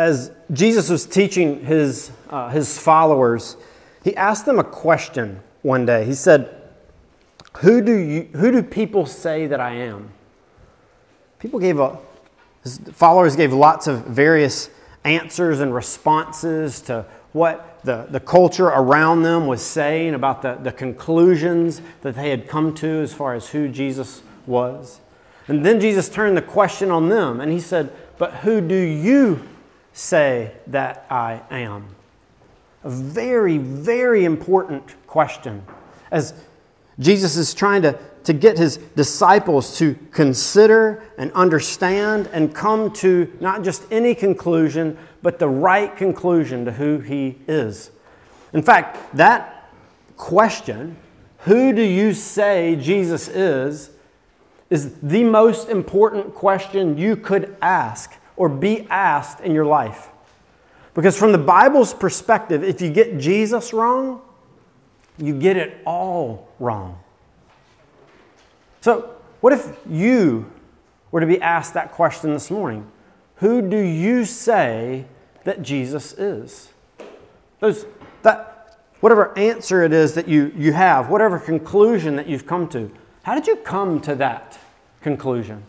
as Jesus was teaching his, uh, his followers, he asked them a question one day. He said, who do, you, who do people say that I am? People gave a, his followers gave lots of various answers and responses to what the, the culture around them was saying about the, the conclusions that they had come to as far as who Jesus was. And then Jesus turned the question on them and he said, But who do you say that I am? A very, very important question. As Jesus is trying to, to get his disciples to consider and understand and come to not just any conclusion, but the right conclusion to who he is. In fact, that question, who do you say Jesus is, is the most important question you could ask or be asked in your life. Because from the Bible's perspective, if you get Jesus wrong, you get it all wrong. So, what if you were to be asked that question this morning? Who do you say that Jesus is? Those, that, whatever answer it is that you, you have, whatever conclusion that you've come to, how did you come to that conclusion?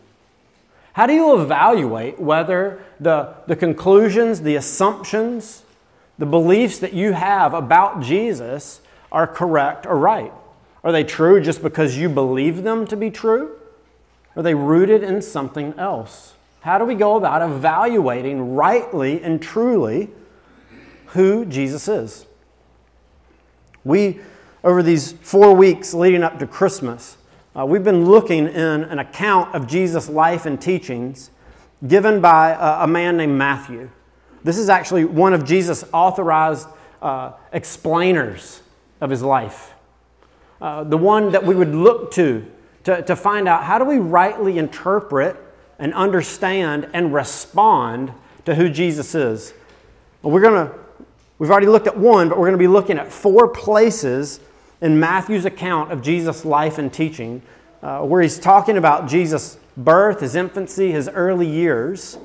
How do you evaluate whether the, the conclusions, the assumptions, the beliefs that you have about Jesus are correct or right? Are they true just because you believe them to be true? Are they rooted in something else? How do we go about evaluating rightly and truly who Jesus is? We, over these four weeks leading up to Christmas, uh, we've been looking in an account of Jesus' life and teachings given by a, a man named Matthew. This is actually one of Jesus' authorized uh, explainers of his life. Uh, the one that we would look to, to to find out how do we rightly interpret and understand and respond to who Jesus is. Well, we're going to, we've already looked at one, but we're going to be looking at four places in Matthew's account of Jesus' life and teaching, uh, where he's talking about Jesus' birth, his infancy, his early years,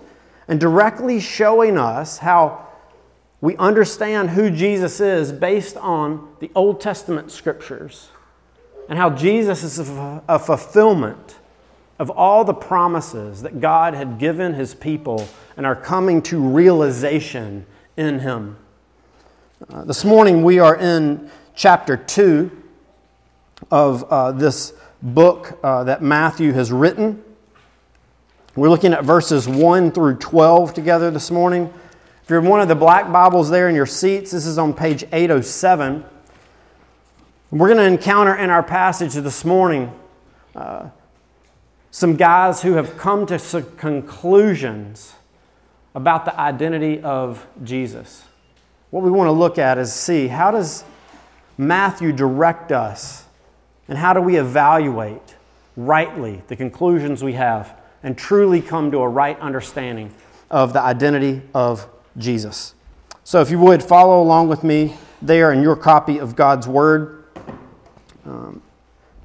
and directly showing us how we understand who Jesus is based on the Old Testament scriptures and how Jesus is a fulfillment of all the promises that God had given his people and are coming to realization in him. Uh, this morning we are in chapter 2 of uh, this book uh, that Matthew has written. We're looking at verses 1 through 12 together this morning. If you're in one of the black Bibles there in your seats, this is on page 807. We're going to encounter in our passage this morning uh, some guys who have come to some conclusions about the identity of Jesus. What we want to look at is see how does Matthew direct us and how do we evaluate rightly the conclusions we have and truly come to a right understanding of the identity of Jesus. So, if you would follow along with me there in your copy of God's Word. Um,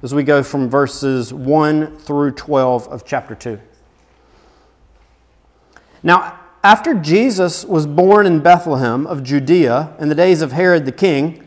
as we go from verses 1 through 12 of chapter 2. Now, after Jesus was born in Bethlehem of Judea in the days of Herod the king,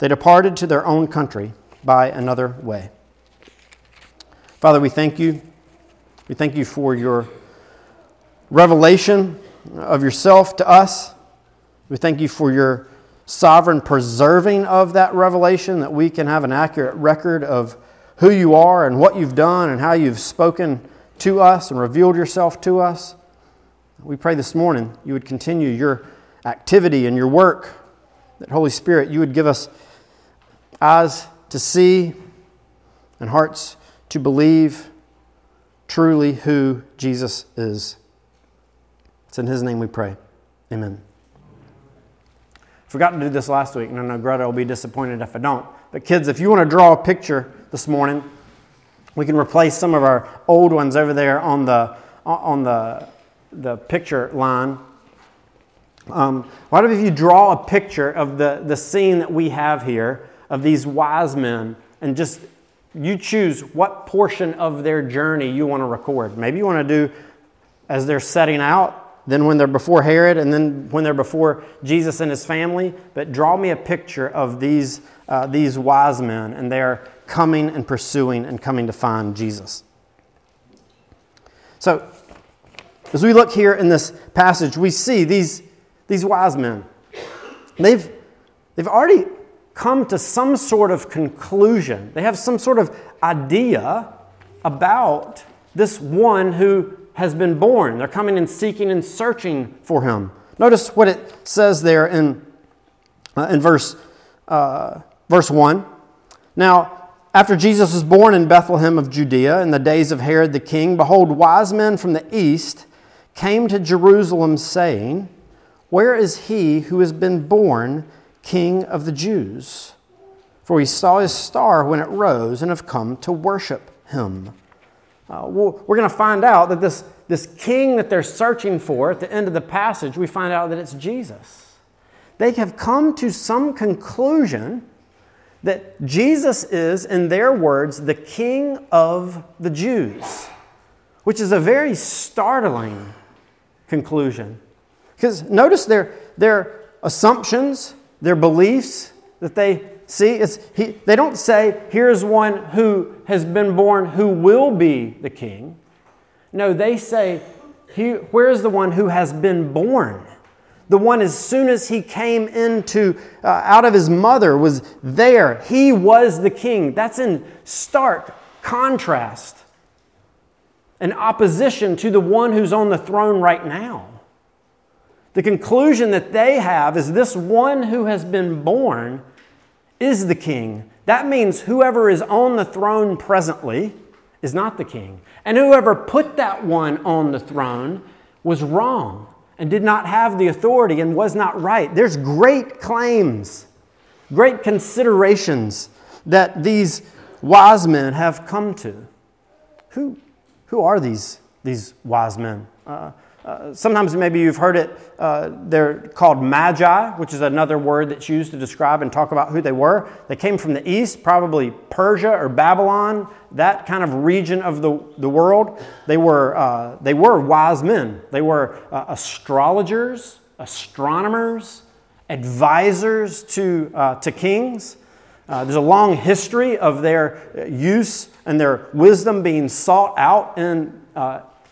they departed to their own country by another way. Father, we thank you. We thank you for your revelation of yourself to us. We thank you for your sovereign preserving of that revelation, that we can have an accurate record of who you are and what you've done and how you've spoken to us and revealed yourself to us. We pray this morning you would continue your activity and your work, that Holy Spirit, you would give us eyes to see and hearts to believe truly who Jesus is. It's in His name we pray. Amen. Forgot to do this last week, and I know Greta will be disappointed if I don't. But kids, if you want to draw a picture this morning, we can replace some of our old ones over there on the on the the picture line. Um, what if you draw a picture of the, the scene that we have here of these wise men and just you choose what portion of their journey you want to record. Maybe you want to do as they're setting out then when they're before Herod, and then when they're before Jesus and his family. But draw me a picture of these, uh, these wise men, and they're coming and pursuing and coming to find Jesus. So, as we look here in this passage, we see these, these wise men. They've, they've already come to some sort of conclusion, they have some sort of idea about this one who has been born. They're coming and seeking and searching for him. Notice what it says there in, uh, in verse, uh, verse 1. Now, after Jesus was born in Bethlehem of Judea in the days of Herod the king, behold, wise men from the east came to Jerusalem, saying, Where is he who has been born king of the Jews? For we saw his star when it rose and have come to worship him. Uh, we're going to find out that this, this king that they're searching for at the end of the passage, we find out that it's Jesus. They have come to some conclusion that Jesus is, in their words, the king of the Jews, which is a very startling conclusion. Because notice their, their assumptions, their beliefs that they See, it's, he, they don't say, here's one who has been born who will be the king. No, they say, he. where's the one who has been born? The one as soon as he came into uh, out of his mother was there. He was the king. That's in stark contrast and opposition to the one who's on the throne right now. The conclusion that they have is this one who has been born is the king. That means whoever is on the throne presently is not the king. And whoever put that one on the throne was wrong and did not have the authority and was not right. There's great claims, great considerations that these wise men have come to. Who, who are these, these wise men? Uh, uh, sometimes maybe you've heard it, uh, they're called magi, which is another word that's used to describe and talk about who they were. They came from the east, probably Persia or Babylon, that kind of region of the, the world. They were, uh, they were wise men, they were uh, astrologers, astronomers, advisors to, uh, to kings. there's a long history of their use and their wisdom being sought out in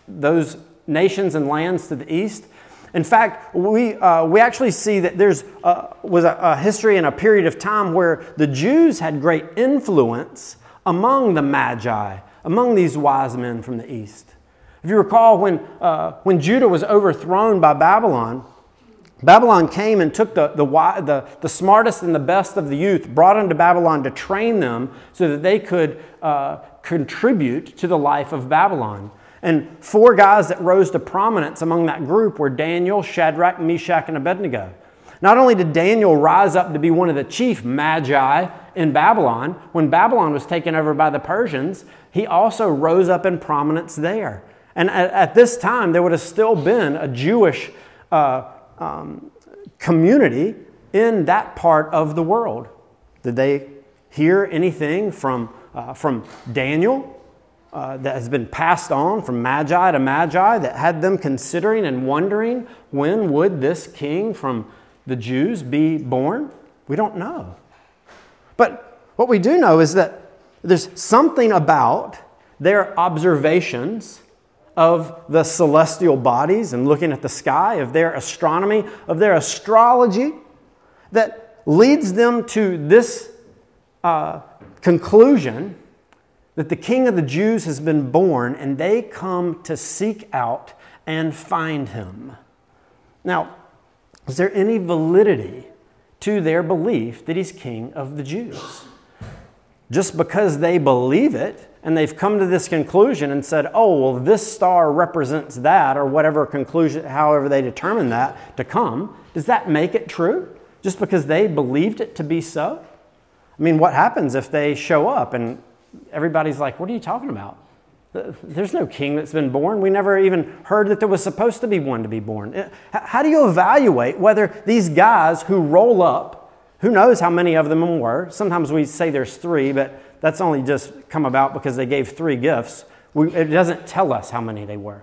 those nations and lands to the east. In fact, we, uh, we actually see that there's uh, was a, a, history and a period of time where the Jews had great influence among the Magi, among these wise men from the east. If you recall, when, uh, when Judah was overthrown by Babylon, Babylon came and took the, the, the, the, smartest and the best of the youth, brought into Babylon to train them so that they could uh, contribute to the life of Babylon. And four guys that rose to prominence among that group were Daniel, Shadrach, Meshach, and Abednego. Not only did Daniel rise up to be one of the chief magi in Babylon, when Babylon was taken over by the Persians, he also rose up in prominence there. And at, at this time, there would have still been a Jewish uh, um, community in that part of the world. Did they hear anything from, uh, from Daniel uh, that has been passed on from magi to magi that had them considering and wondering when would this king from the Jews be born? We don't know. But what we do know is that there's something about their observations of the celestial bodies and looking at the sky, of their astronomy, of their astrology, that leads them to this uh, conclusion that the king of the Jews has been born and they come to seek out and find him. Now, is there any validity to their belief that he's king of the Jews? Just because they believe it and they've come to this conclusion and said, oh, well, this star represents that, or whatever conclusion, however they determine that to come, does that make it true? Just because they believed it to be so? I mean, what happens if they show up and everybody's like, what are you talking about? There's no king that's been born. We never even heard that there was supposed to be one to be born. Uh, how do you evaluate whether these guys who roll up, who knows how many of them were? Sometimes we say there's three, but that's only just come about because they gave three gifts. We, it doesn't tell us how many they were.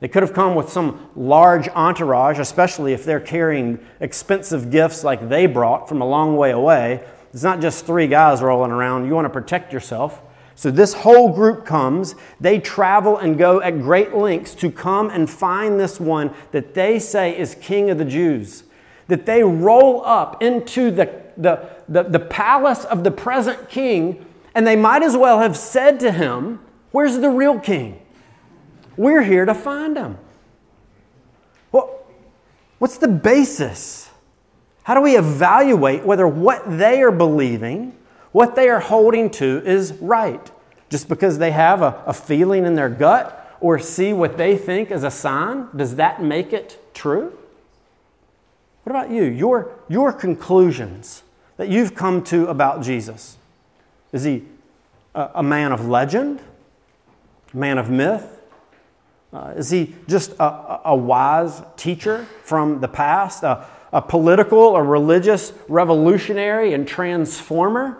They could have come with some large entourage, especially if they're carrying expensive gifts like they brought from a long way away. It's not just three guys rolling around. You want to protect yourself. So this whole group comes. They travel and go at great lengths to come and find this one that they say is King of the Jews. That they roll up into the, the, the, the palace of the present king and they might as well have said to him, Where's the real king? We're here to find him. Well, what's the basis? How do we evaluate whether what they are believing, what they are holding to, is right? Just because they have a, a feeling in their gut or see what they think as a sign, does that make it true? What about you? Your, your conclusions that you've come to about Jesus. Is he a, a man of legend? A man of myth? Uh, is he just a, a, wise teacher from the past? A political or religious revolutionary and transformer?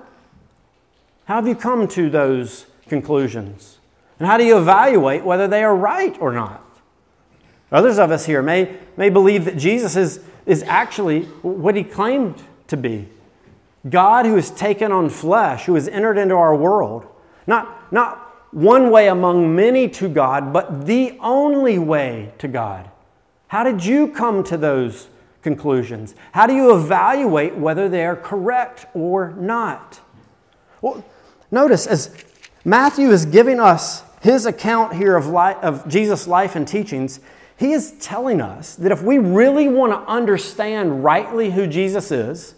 How have you come to those conclusions? And how do you evaluate whether they are right or not? Others of us here may, may believe that Jesus is, is actually what he claimed to be God who has taken on flesh, who has entered into our world. Not, not one way among many to God, but the only way to God. How did you come to those conclusions? How do you evaluate whether they are correct or not? Well, notice as Matthew is giving us his account here of, life, of Jesus' life and teachings, he is telling us that if we really want to understand rightly who Jesus is,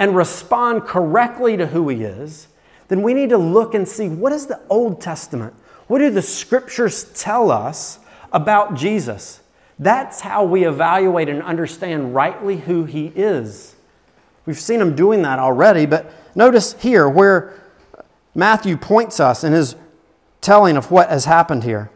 and respond correctly to who He is, then we need to look and see what is the Old Testament? What do the scriptures tell us about Jesus? That's how we evaluate and understand rightly who He is. We've seen Him doing that already, but notice here where Matthew points us in his telling of what has happened here.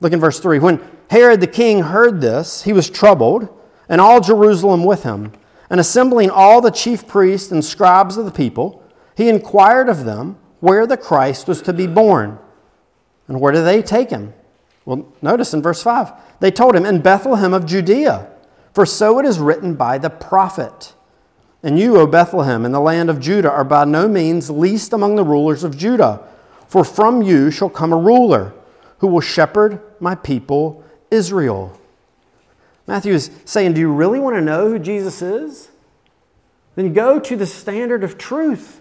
Look in verse 3. When Herod the king heard this, he was troubled, and all Jerusalem with him. And assembling all the chief priests and scribes of the people, he inquired of them where the Christ was to be born. And where did they take him? Well, notice in verse 5 they told him, In Bethlehem of Judea, for so it is written by the prophet. And you, O Bethlehem, in the land of Judah, are by no means least among the rulers of Judah, for from you shall come a ruler who will shepherd my people Israel. Matthew is saying, Do you really want to know who Jesus is? Then go to the standard of truth.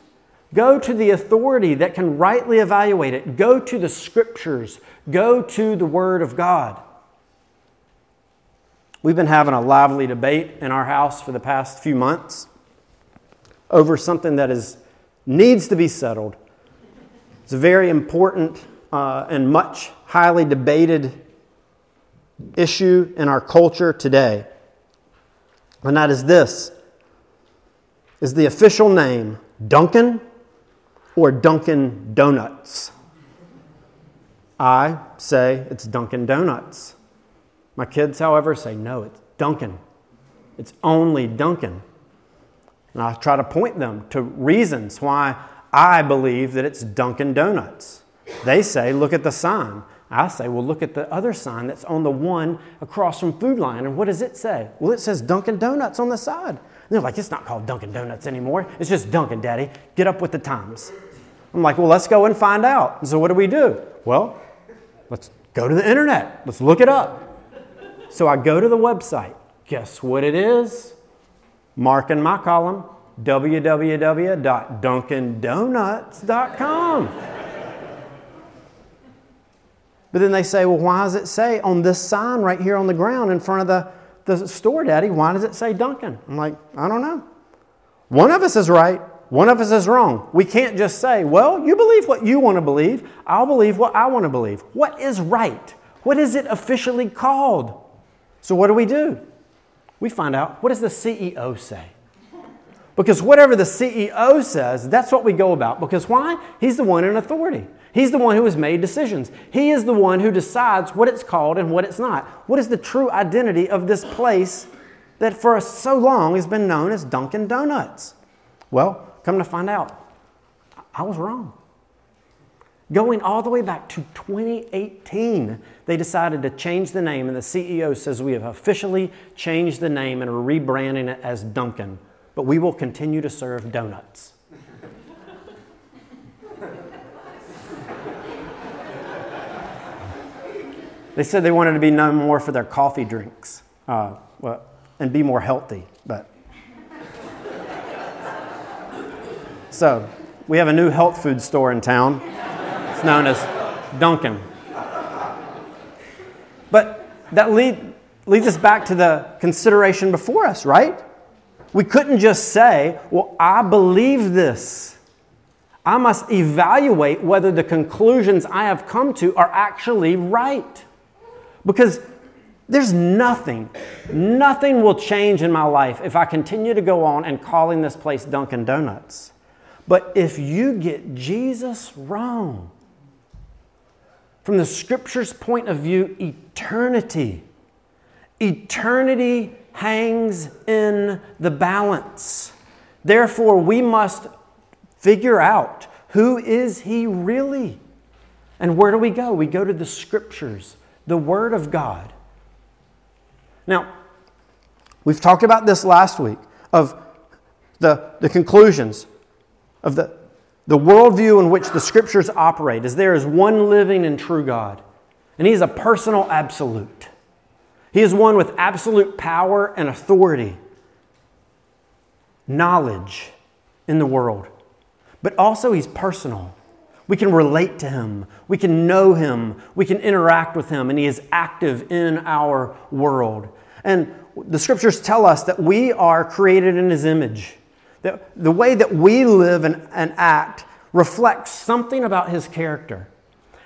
Go to the authority that can rightly evaluate it. Go to the scriptures. Go to the Word of God. We've been having a lively debate in our house for the past few months over something that is, needs to be settled. It's a very important uh, and much highly debated issue in our culture today. And that is this is the official name Dunkin' or Dunkin' Donuts? I say it's Dunkin' Donuts. My kids, however, say no, it's Dunkin'. It's only Dunkin'. And I try to point them to reasons why I believe that it's Dunkin' Donuts. They say, look at the sign. I say, well, look at the other sign that's on the one across from Food Lion. And what does it say? Well, it says Dunkin' Donuts on the side. And they're like, it's not called Dunkin' Donuts anymore. It's just Dunkin', Daddy. Get up with the times. I'm like, well, let's go and find out. so what do we do? Well, let's go to the internet. Let's look it up. So I go to the website. Guess what it is? Mark in my column www.dunkindonuts.com. But then they say, well, why does it say on this sign right here on the ground in front of the, the store, Daddy, why does it say Dunkin'? I'm like, I don't know. One of us is right, one of us is wrong. We can't just say, well, you believe what you want to believe, I'll believe what I want to believe. What is right? What is it officially called? So what do we do? We find out, what does the CEO say? Because whatever the CEO says, that's what we go about. Because why? He's the one in authority. He's the one who has made decisions. He is the one who decides what it's called and what it's not. What is the true identity of this place that for so long has been known as Dunkin' Donuts? Well, come to find out, I was wrong. Going all the way back to 2018, they decided to change the name, and the CEO says we have officially changed the name and are rebranding it as Dunkin', but we will continue to serve donuts. They said they wanted to be known more for their coffee drinks uh, and be more healthy. But so we have a new health food store in town. It's known as Dunkin'. But that lead, leads us back to the consideration before us, right? We couldn't just say, well, I believe this. I must evaluate whether the conclusions I have come to are actually right. Because there's nothing, nothing will change in my life if I continue to go on and calling this place Dunkin' Donuts. But if you get Jesus wrong, from the scripture's point of view, eternity, eternity hangs in the balance. Therefore, we must figure out who is he really? And where do we go? We go to the scriptures the Word of God. Now, we've talked about this last week of the, the conclusions of the, the worldview in which the Scriptures operate, is there is one living and true God, and He is a personal absolute. He is one with absolute power and authority, knowledge in the world, but also He's personal. We can relate to him. We can know him. We can interact with him, and he is active in our world. And the scriptures tell us that we are created in his image. That the way that we live and, and act reflects something about his character.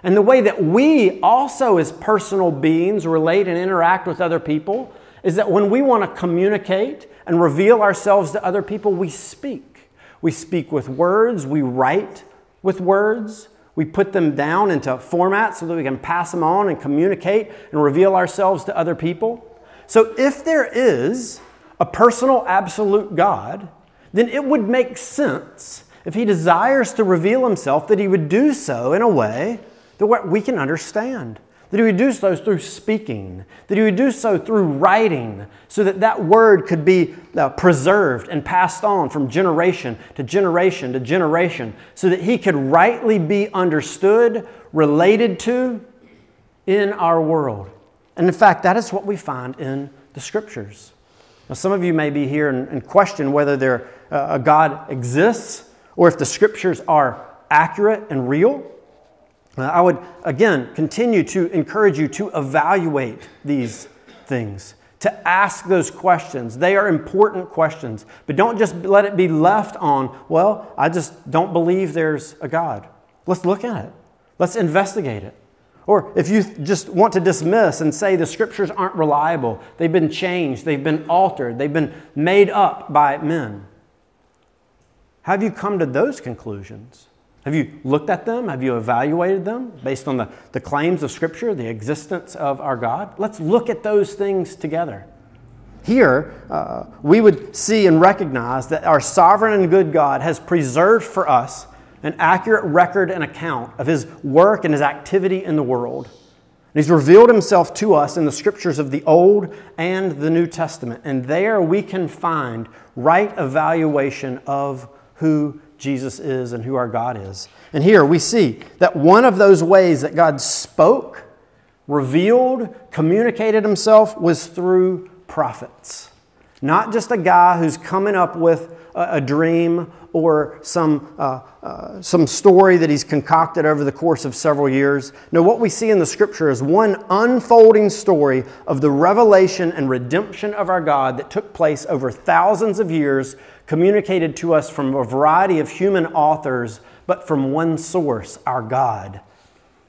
And the way that we also, as personal beings, relate and interact with other people is that when we want to communicate and reveal ourselves to other people, we speak. We speak with words, we write with words. We put them down into formats so that we can pass them on and communicate and reveal ourselves to other people. So, if there is a personal absolute God, then it would make sense if He desires to reveal Himself that He would do so in a way that we can understand that he would do so through speaking, that he would do so through writing, so that that word could be uh, preserved and passed on from generation to generation to generation, so that he could rightly be understood, related to in our world. And in fact, that is what we find in the scriptures. Now, some of you may be here and, question whether there, uh, a God exists or if the scriptures are accurate and real. Uh, I would, again, continue to encourage you to evaluate these things, to ask those questions. They are important questions, but don't just let it be left on, well, I just don't believe there's a God. Let's look at it, let's investigate it. Or if you just want to dismiss and say the scriptures aren't reliable, they've been changed, they've been altered, they've been made up by men. Have you come to those conclusions? Have you looked at them? Have you evaluated them based on the, the claims of Scripture, the existence of our God? Let's look at those things together. Here, uh, we would see and recognize that our sovereign and good God has preserved for us an accurate record and account of his work and his activity in the world. And he's revealed himself to us in the scriptures of the Old and the New Testament. And there we can find right evaluation of who Jesus is and who our God is. And here we see that one of those ways that God spoke, revealed, communicated himself was through prophets. Not just a guy who's coming up with a, dream or some, uh, uh, some story that he's concocted over the course of several years. No, what we see in the scripture is one unfolding story of the revelation and redemption of our God that took place over thousands of years, communicated to us from a variety of human authors, but from one source, our God.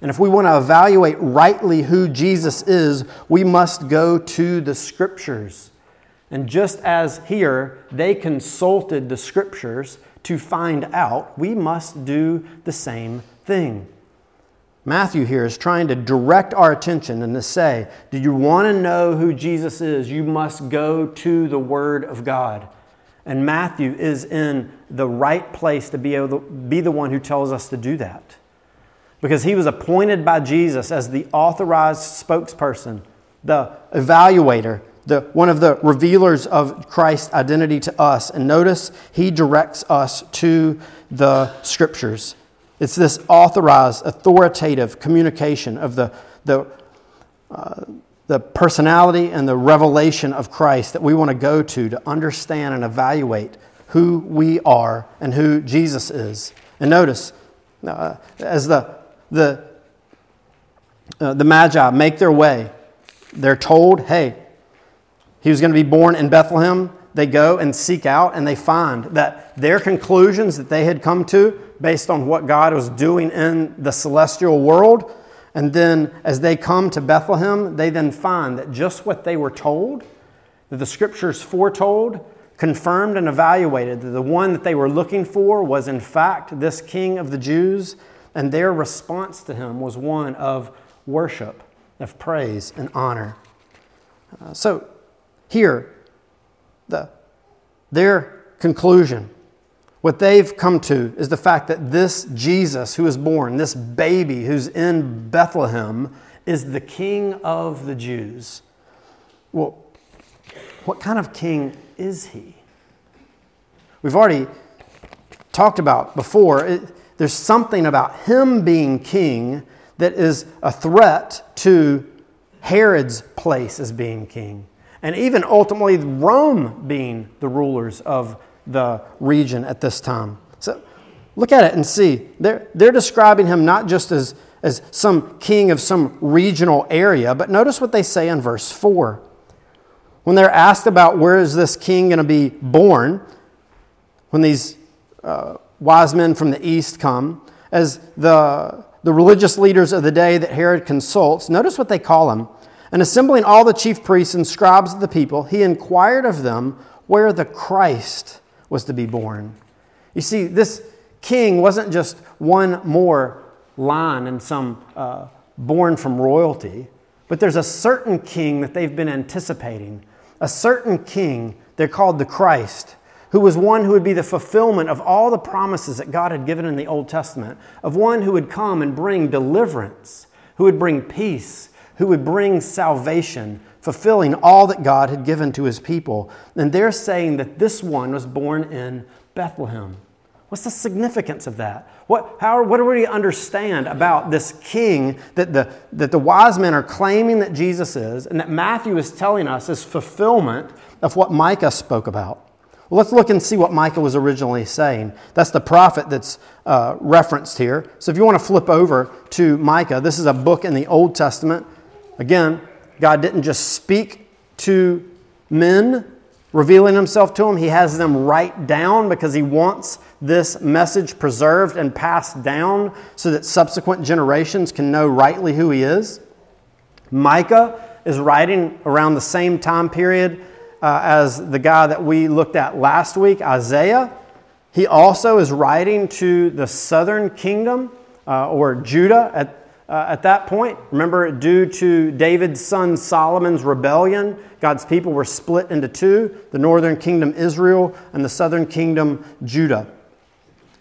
And if we want to evaluate rightly who Jesus is, we must go to the scriptures. And just as here they consulted the scriptures to find out, we must do the same thing. Matthew here is trying to direct our attention and to say, Do you want to know who Jesus is? You must go to the Word of God. And Matthew is in the right place to be able to be the one who tells us to do that because he was appointed by Jesus as the authorized spokesperson, the evaluator, the, one of the revealers of Christ's identity to us. And notice he directs us to the scriptures. It's this authorized, authoritative communication of the, the, uh, the personality and the revelation of Christ that we want to go to to understand and evaluate who we are and who Jesus is. And notice, uh, as the the, uh, the Magi make their way. They're told, hey, he was going to be born in Bethlehem. They go and seek out, and they find that their conclusions that they had come to, based on what God was doing in the celestial world, and then as they come to Bethlehem, they then find that just what they were told, that the scriptures foretold, confirmed and evaluated that the one that they were looking for was in fact this king of the Jews and their response to him was one of worship, of praise and honor. Uh, so, here, the, their conclusion, what they've come to is the fact that this Jesus who is born, this baby who's in Bethlehem, is the king of the Jews. Well, what kind of king is he? We've already talked about before. It, there's something about him being king that is a threat to Herod's place as being king, and even ultimately Rome being the rulers of the region at this time. So look at it and see. They're, they're describing him not just as, as some king of some regional area, but notice what they say in verse 4. When they're asked about where is this king going to be born, when these uh, wise men from the east come, as the, the religious leaders of the day that Herod consults, notice what they call him. And assembling all the chief priests and scribes of the people, he inquired of them where the Christ was to be born. You see, this king wasn't just one more line in some uh, born from royalty, but there's a certain king that they've been anticipating, a certain king, they're called the Christ who was one who would be the fulfillment of all the promises that God had given in the Old Testament, of one who would come and bring deliverance, who would bring peace, who would bring salvation, fulfilling all that God had given to his people. And they're saying that this one was born in Bethlehem. What's the significance of that? What, how, what do we understand about this king that the, that the wise men are claiming that Jesus is, and that Matthew is telling us is fulfillment of what Micah spoke about? Well, let's look and see what Micah was originally saying. That's the prophet that's uh, referenced here. So if you want to flip over to Micah, this is a book in the Old Testament. Again, God didn't just speak to men, revealing himself to them, He has them write down because He wants this message preserved and passed down so that subsequent generations can know rightly who He is. Micah is writing around the same time period uh, as the guy that we looked at last week, Isaiah. he also is writing to the southern kingdom uh, or Judah at, uh, at that point. Remember, due to David's son Solomon's rebellion, God's people were split into two the northern kingdom Israel and the southern kingdom Judah.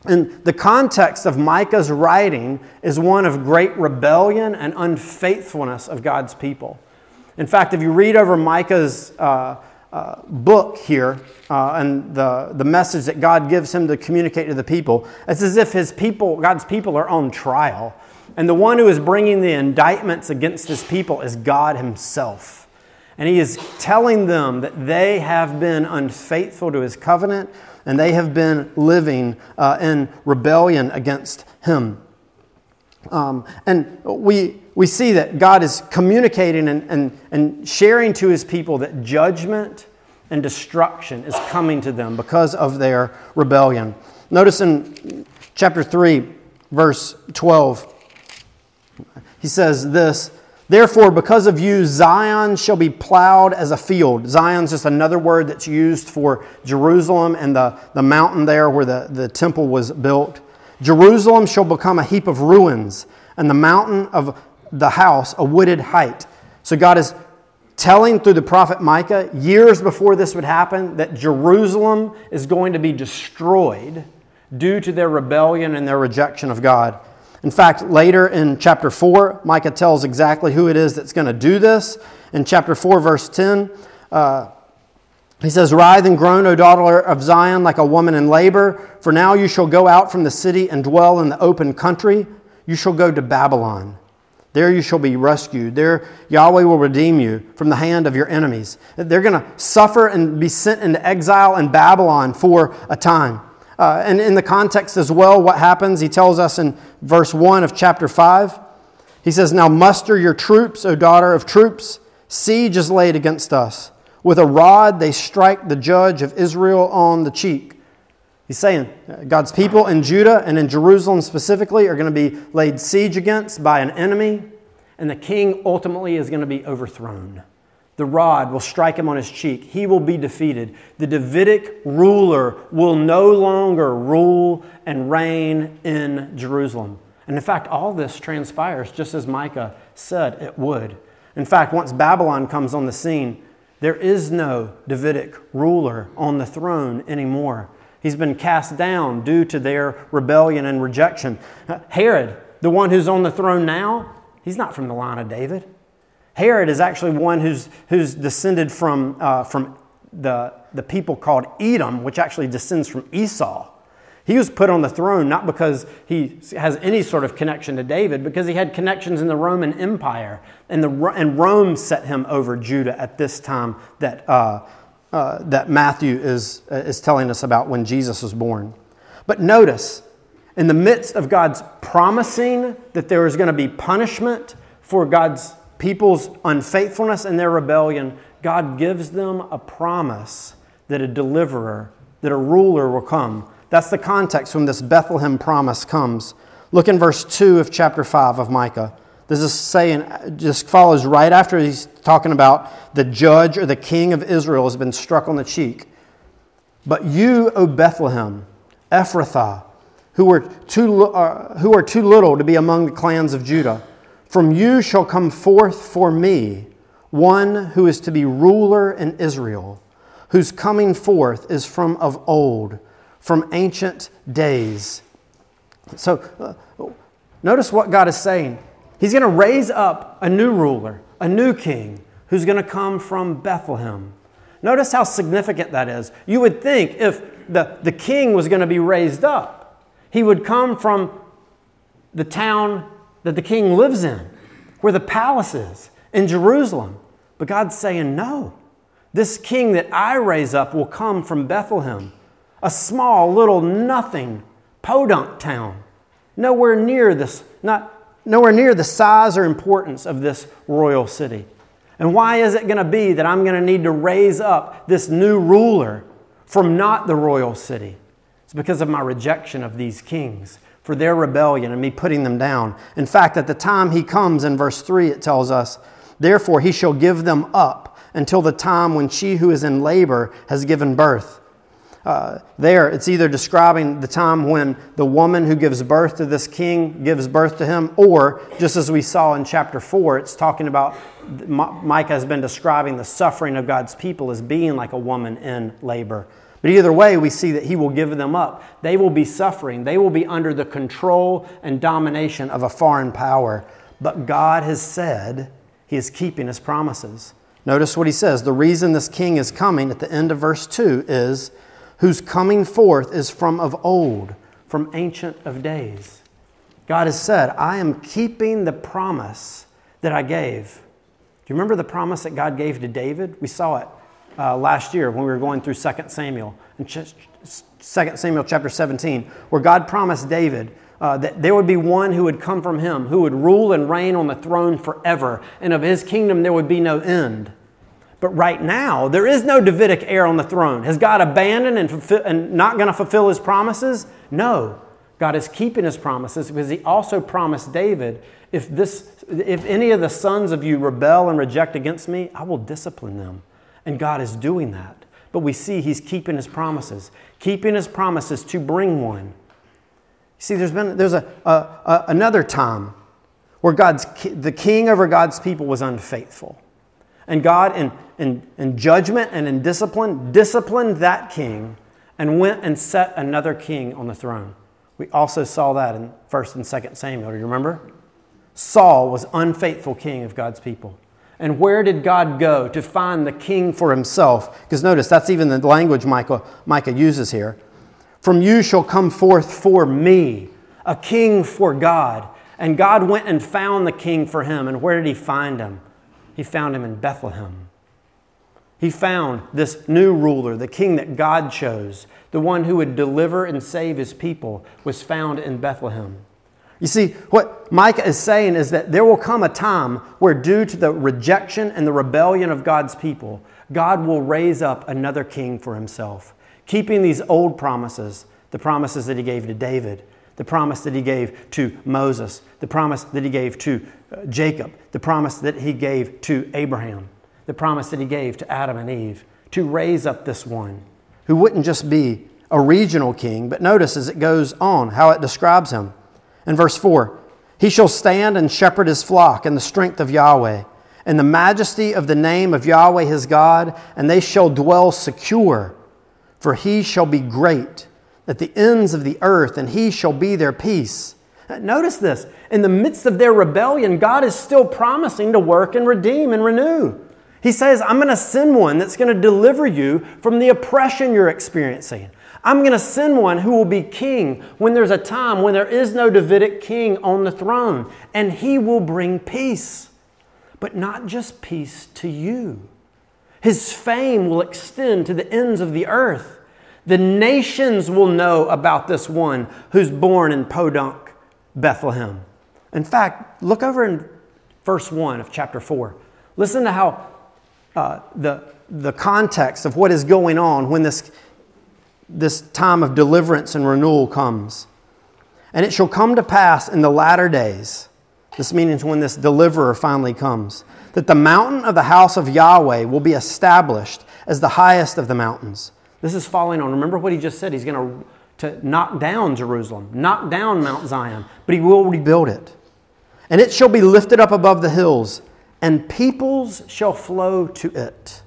And the context of Micah's writing is one of great rebellion and unfaithfulness of God's people. In fact, if you read over Micah's uh, uh, book here uh, and the, the message that God gives him to communicate to the people, it's as if his people, God's people, are on trial. And the one who is bringing the indictments against his people is God himself. And he is telling them that they have been unfaithful to his covenant and they have been living uh, in rebellion against him. Um, and we, we see that God is communicating and, and, and sharing to his people that judgment and destruction is coming to them because of their rebellion. Notice in chapter 3, verse 12, he says this Therefore, because of you, Zion shall be plowed as a field. Zion's just another word that's used for Jerusalem and the, the mountain there where the, the temple was built. Jerusalem shall become a heap of ruins, and the mountain of the house a wooded height. So God is telling through the prophet Micah, years before this would happen, that Jerusalem is going to be destroyed due to their rebellion and their rejection of God. In fact, later in chapter 4, Micah tells exactly who it is that's going to do this. In chapter 4, verse 10, uh, he says, Writhe and groan, O daughter of Zion, like a woman in labor, for now you shall go out from the city and dwell in the open country. You shall go to Babylon. There you shall be rescued. There Yahweh will redeem you from the hand of your enemies. They're going to suffer and be sent into exile in Babylon for a time. Uh, and in the context as well, what happens, he tells us in verse 1 of chapter 5. He says, Now muster your troops, O daughter of troops. Siege is laid against us. With a rod they strike the judge of Israel on the cheek. He's saying God's people in Judah and in Jerusalem specifically are going to be laid siege against by an enemy, and the king ultimately is going to be overthrown. The rod will strike him on his cheek. He will be defeated. The Davidic ruler will no longer rule and reign in Jerusalem. And in fact, all this transpires just as Micah said it would. In fact, once Babylon comes on the scene, there is no Davidic ruler on the throne anymore. He's been cast down due to their rebellion and rejection. Herod, the one who's on the throne now, he's not from the line of David. Herod is actually one who's, who's descended from, uh, from the, the people called Edom, which actually descends from Esau. He was put on the throne not because he has any sort of connection to David, because he had connections in the Roman Empire. And, the, and Rome set him over Judah at this time that, uh, uh, that Matthew is, uh, is telling us about when Jesus was born. But notice, in the midst of God's promising that there is going to be punishment for God's people's unfaithfulness and their rebellion, God gives them a promise that a deliverer, that a ruler will come. That's the context when this Bethlehem promise comes. Look in verse 2 of chapter 5 of Micah. This is saying, just follows right after he's talking about the judge or the king of Israel has been struck on the cheek. But you, O Bethlehem, Ephrathah, who are, too, uh, who are too little to be among the clans of Judah, from you shall come forth for me one who is to be ruler in Israel, whose coming forth is from of old, from ancient days. So uh, notice what God is saying. He's going to raise up a new ruler, a new king, who's going to come from Bethlehem. Notice how significant that is. You would think if the, the king was going to be raised up, he would come from the town that the king lives in, where the palace is, in Jerusalem. But God's saying, no. This king that I raise up will come from Bethlehem, a small, little, nothing, podunk town, nowhere near this, not nowhere near the size or importance of this royal city. And why is it going to be that I'm going to need to raise up this new ruler from not the royal city? It's because of my rejection of these kings for their rebellion and me putting them down. In fact, at the time he comes in verse 3, it tells us, Therefore he shall give them up until the time when she who is in labor has given birth. uh, there, it's either describing the time when the woman who gives birth to this king gives birth to him, or just as we saw in chapter 4, it's talking about Micah has been describing the suffering of God's people as being like a woman in labor. But either way, we see that he will give them up. They will be suffering, they will be under the control and domination of a foreign power. But God has said he is keeping his promises. Notice what he says. The reason this king is coming at the end of verse 2 is whose coming forth is from of old, from ancient of days. God has said, I am keeping the promise that I gave. Do you remember the promise that God gave to David? We saw it uh, last year when we were going through 2 Samuel, in 2 Samuel chapter 17, where God promised David uh, that there would be one who would come from him, who would rule and reign on the throne forever, and of his kingdom there would be no end. But right now, there is no Davidic heir on the throne. Has God abandoned and, and not going to fulfill his promises? No. God is keeping his promises because he also promised David if, this, if any of the sons of you rebel and reject against me, I will discipline them. And God is doing that. But we see he's keeping his promises, keeping his promises to bring one. See, there's been there's a, a, a another time where God's the king over God's people was unfaithful. And God, in, in, in judgment and in discipline, disciplined that king and went and set another king on the throne. We also saw that in 1st and 2nd Samuel. Do you remember? Saul was unfaithful king of God's people. And where did God go to find the king for himself? Because notice, that's even the language Micah, Micah uses here. From you shall come forth for me a king for God. And God went and found the king for him. And where did he find him? He found him in Bethlehem. He found this new ruler, the king that God chose, the one who would deliver and save his people, was found in Bethlehem. You see, what Micah is saying is that there will come a time where, due to the rejection and the rebellion of God's people, God will raise up another king for himself, keeping these old promises, the promises that he gave to David, the promise that he gave to Moses, the promise that he gave to uh, Jacob, the promise that he gave to Abraham, the promise that he gave to Adam and Eve to raise up this one who wouldn't just be a regional king, but notice as it goes on how it describes him. In verse 4, he shall stand and shepherd his flock in the strength of Yahweh, in the majesty of the name of Yahweh his God, and they shall dwell secure, for he shall be great at the ends of the earth, and he shall be their peace. Notice this. In the midst of their rebellion, God is still promising to work and redeem and renew. He says, I'm going to send one that's going to deliver you from the oppression you're experiencing. I'm going to send one who will be king when there's a time when there is no Davidic king on the throne, and he will bring peace. But not just peace to you. His fame will extend to the ends of the earth. The nations will know about this one who's born in Podunk, Bethlehem. In fact, look over in verse 1 of chapter 4. Listen to how uh, the, the context of what is going on when this, this time of deliverance and renewal comes. And it shall come to pass in the latter days, this means when this deliverer finally comes, that the mountain of the house of Yahweh will be established as the highest of the mountains this is falling on. Remember what he just said? He's going to, to knock down Jerusalem, knock down Mount Zion, but he will rebuild it. And it shall be lifted up above the hills, and peoples shall flow to it.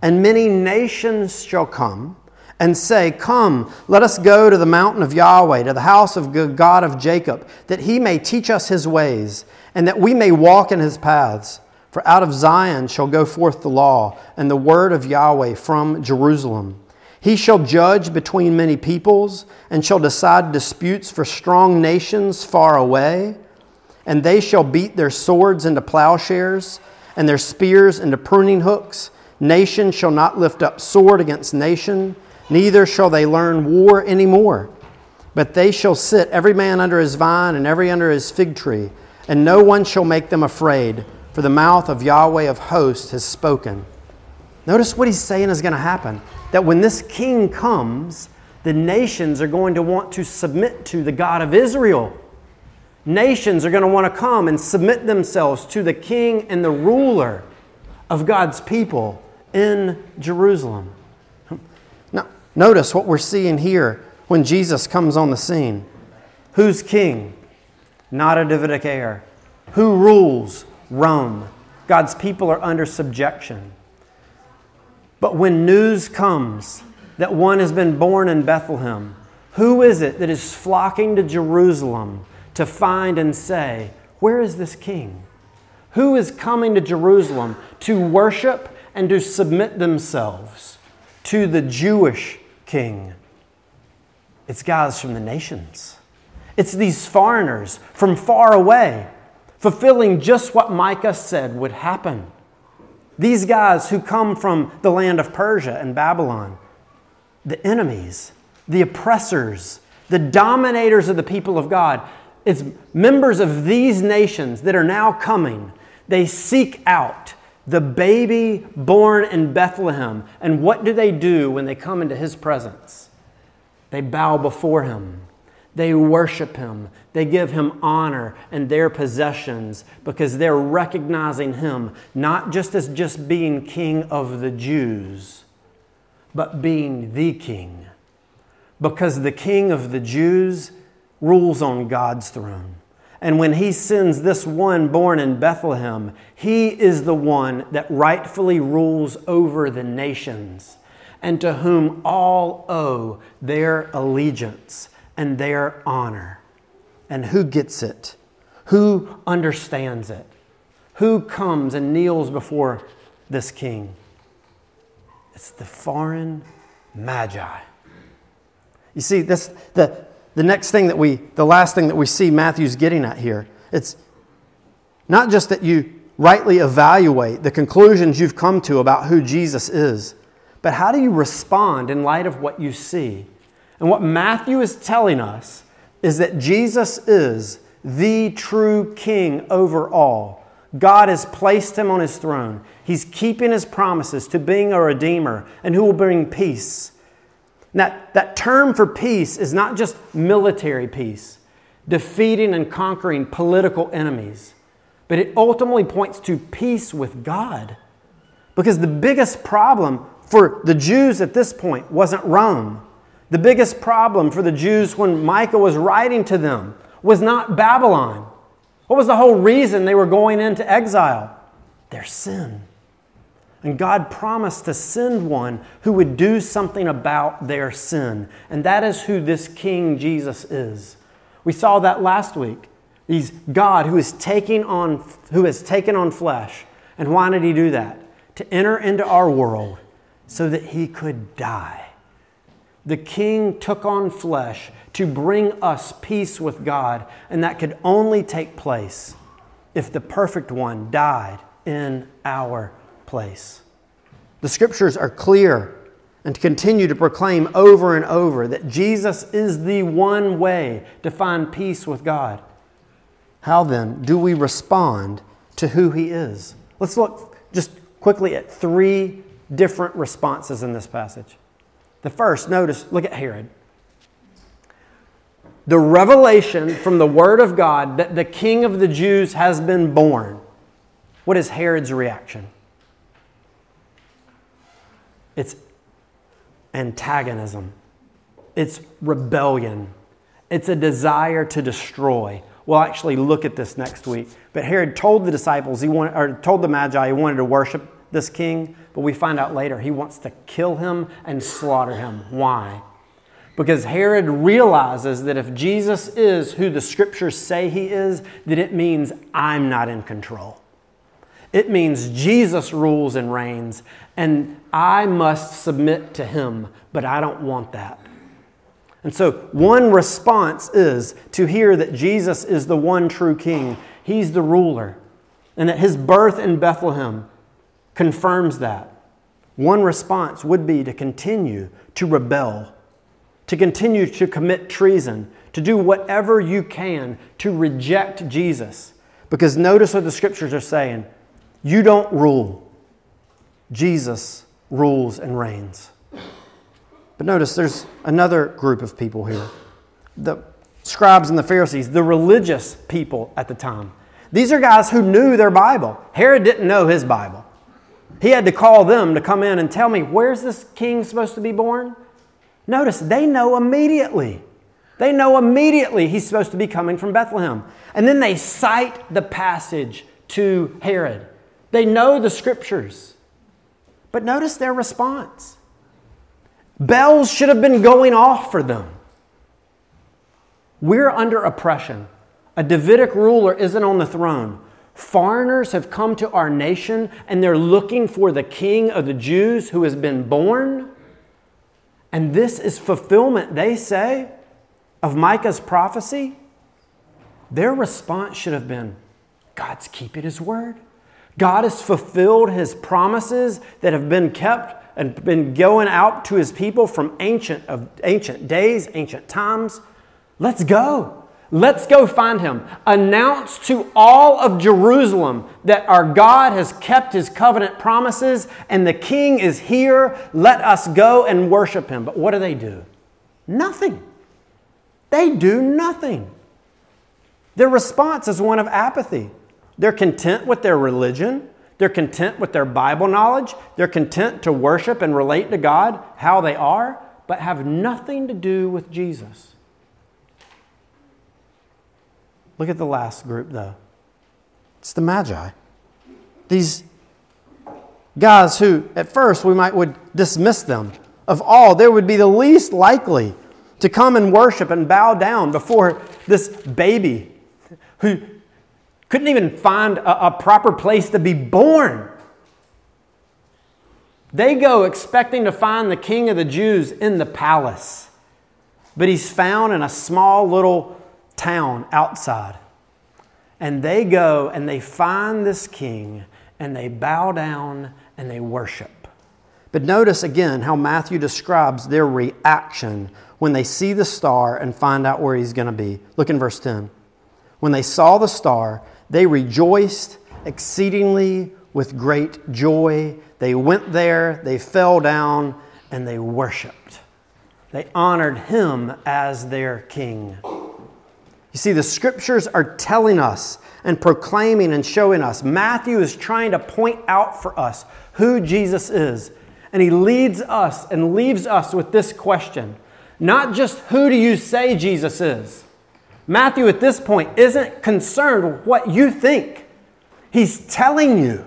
And many nations shall come and say, Come, let us go to the mountain of Yahweh, to the house of the God of Jacob, that he may teach us his ways, and that we may walk in his paths. For out of Zion shall go forth the law, and the word of Yahweh from Jerusalem. He shall judge between many peoples and shall decide disputes for strong nations far away. And they shall beat their swords into plowshares and their spears into pruning hooks. Nation shall not lift up sword against nation, neither shall they learn war any more. But they shall sit every man under his vine and every under his fig tree, and no one shall make them afraid, for the mouth of Yahweh of hosts has spoken. Notice what he's saying is going to happen that when this king comes, the nations are going to want to submit to the God of Israel. Nations are going to want to come and submit themselves to the king and the ruler of God's people in Jerusalem. Notice what we're seeing here when Jesus comes on the scene. Who's king? Not a Davidic heir. Who rules? Rome. God's people are under subjection. But when news comes that one has been born in Bethlehem, who is it that is flocking to Jerusalem to find and say, Where is this king? Who is coming to Jerusalem to worship and to submit themselves to the Jewish king? It's guys from the nations. It's these foreigners from far away, fulfilling just what Micah said would happen. These guys who come from the land of Persia and Babylon, the enemies, the oppressors, the dominators of the people of God. It's members of these nations that are now coming. They seek out the baby born in Bethlehem. And what do they do when they come into his presence? They bow before him. They worship him. They give him honor and their possessions because they're recognizing him not just as just being king of the Jews, but being the king. Because the king of the Jews rules on God's throne. And when he sends this one born in Bethlehem, he is the one that rightfully rules over the nations and to whom all owe their allegiance and their honor. And who gets it? Who understands it? Who comes and kneels before this king? It's the foreign magi. You see, this the the next thing that we, the last thing that we see Matthew's getting at here. It's not just that you rightly evaluate the conclusions you've come to about who Jesus is, but how do you respond in light of what you see? And what Matthew is telling us is that Jesus is the true king over all. God has placed him on his throne. He's keeping his promises to being a redeemer and who will bring peace. That, that term for peace is not just military peace, defeating and conquering political enemies, but it ultimately points to peace with God. Because the biggest problem for the Jews at this point wasn't Rome. The biggest problem for the Jews when Micah was writing to them was not Babylon. What was the whole reason they were going into exile? Their sin. And God promised to send one who would do something about their sin. And that is who this King Jesus is. We saw that last week. He's God who is taking on who has taken on flesh. And why did he do that? To enter into our world so that he could die. The king took on flesh to bring us peace with God, and that could only take place if the perfect one died in our place. The scriptures are clear and continue to proclaim over and over that Jesus is the one way to find peace with God. How then do we respond to who he is? Let's look just quickly at three different responses in this passage. The first, notice, look at Herod. The revelation from the Word of God that the King of the Jews has been born. What is Herod's reaction? It's antagonism, it's rebellion, it's a desire to destroy. We'll actually look at this next week. But Herod told the disciples, he wanted, or told the Magi he wanted to worship this king, but we find out later he wants to kill him and slaughter him. Why? Because Herod realizes that if Jesus is who the scriptures say he is, that it means I'm not in control. It means Jesus rules and reigns, and I must submit to him, but I don't want that. And so, one response is to hear that Jesus is the one true king, he's the ruler, and that his birth in Bethlehem confirms that. One response would be to continue to rebel, to continue to commit treason, to do whatever you can to reject Jesus. Because notice what the scriptures are saying you don't rule, Jesus rules and reigns. But notice there's another group of people here the scribes and the Pharisees, the religious people at the time. These are guys who knew their Bible. Herod didn't know his Bible. He had to call them to come in and tell me, where's this king supposed to be born? Notice they know immediately. They know immediately he's supposed to be coming from Bethlehem. And then they cite the passage to Herod. They know the scriptures. But notice their response. Bells should have been going off for them. We're under oppression. A Davidic ruler isn't on the throne. Foreigners have come to our nation and they're looking for the king of the Jews who has been born. And this is fulfillment, they say, of Micah's prophecy. Their response should have been God's keeping his word. God has fulfilled his promises that have been kept and been going out to his people from ancient of ancient days, ancient times. Let's go. Let's go find him. Announce to all of Jerusalem that our God has kept his covenant promises and the king is here. Let us go and worship him. But what do they do? Nothing. They do nothing. Their response is one of apathy. They're content with their religion. They're content with their Bible knowledge. They're content to worship and relate to God how they are, but have nothing to do with Jesus. Look at the last group, though. It's the Magi. These guys who, at first, we might would dismiss them. Of all, they would be the least likely to come and worship and bow down before this baby who couldn't even find a, a proper place to be born. They go expecting to find the king of the Jews in the palace, but he's found in a small little town outside. And they go and they find this king and they bow down and they worship. But notice again how Matthew describes their reaction when they see the star and find out where he's going to be. Look in verse 10. When they saw the star, they rejoiced exceedingly with great joy. They went there, they fell down, and they worshiped. They honored him as their king. You see, the scriptures are telling us and proclaiming and showing us. Matthew is trying to point out for us who Jesus is. And he leads us and leaves us with this question not just who do you say Jesus is? Matthew, at this point, isn't concerned with what you think. He's telling you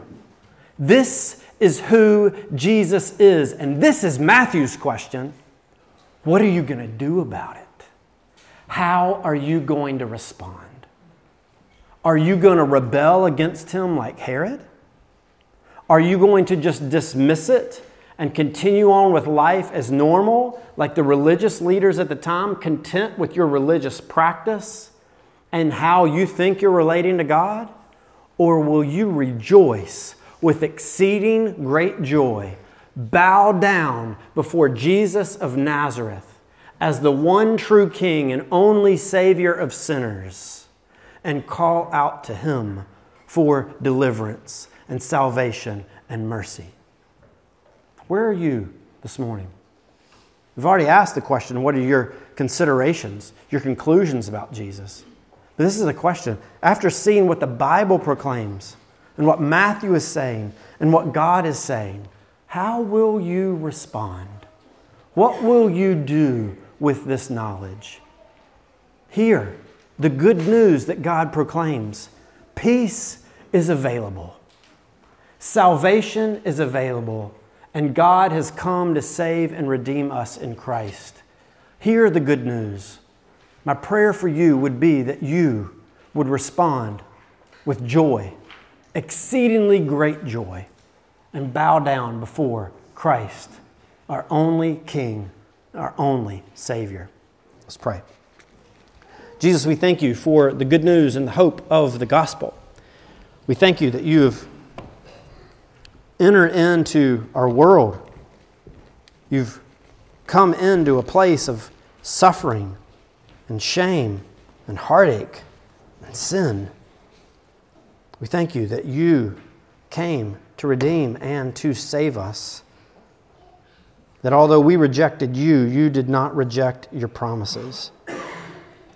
this is who Jesus is. And this is Matthew's question What are you going to do about it? How are you going to respond? Are you going to rebel against him like Herod? Are you going to just dismiss it and continue on with life as normal, like the religious leaders at the time, content with your religious practice and how you think you're relating to God? Or will you rejoice with exceeding great joy, bow down before Jesus of Nazareth? as the one true King and only Savior of sinners and call out to Him for deliverance and salvation and mercy. Where are you this morning? We've already asked the question what are your considerations, your conclusions about Jesus? But this is a question. After seeing what the Bible proclaims and what Matthew is saying and what God is saying, how will you respond? What will you do with this knowledge. Hear the good news that God proclaims peace is available, salvation is available, and God has come to save and redeem us in Christ. Hear the good news. My prayer for you would be that you would respond with joy, exceedingly great joy, and bow down before Christ, our only King our only Savior. Let's pray. Jesus, we thank you for the good news and the hope of the gospel. We thank you that you have entered into our world. You've come into a place of suffering and shame and heartache and sin. We thank you that you came to redeem and to save us that although we rejected you, you did not reject your promises.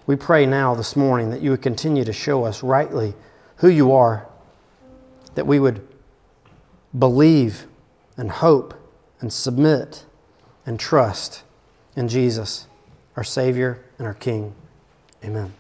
We pray now this morning that you would continue to show us rightly who you are, that we would believe and hope and submit and trust in Jesus, our Savior and our King. Amen.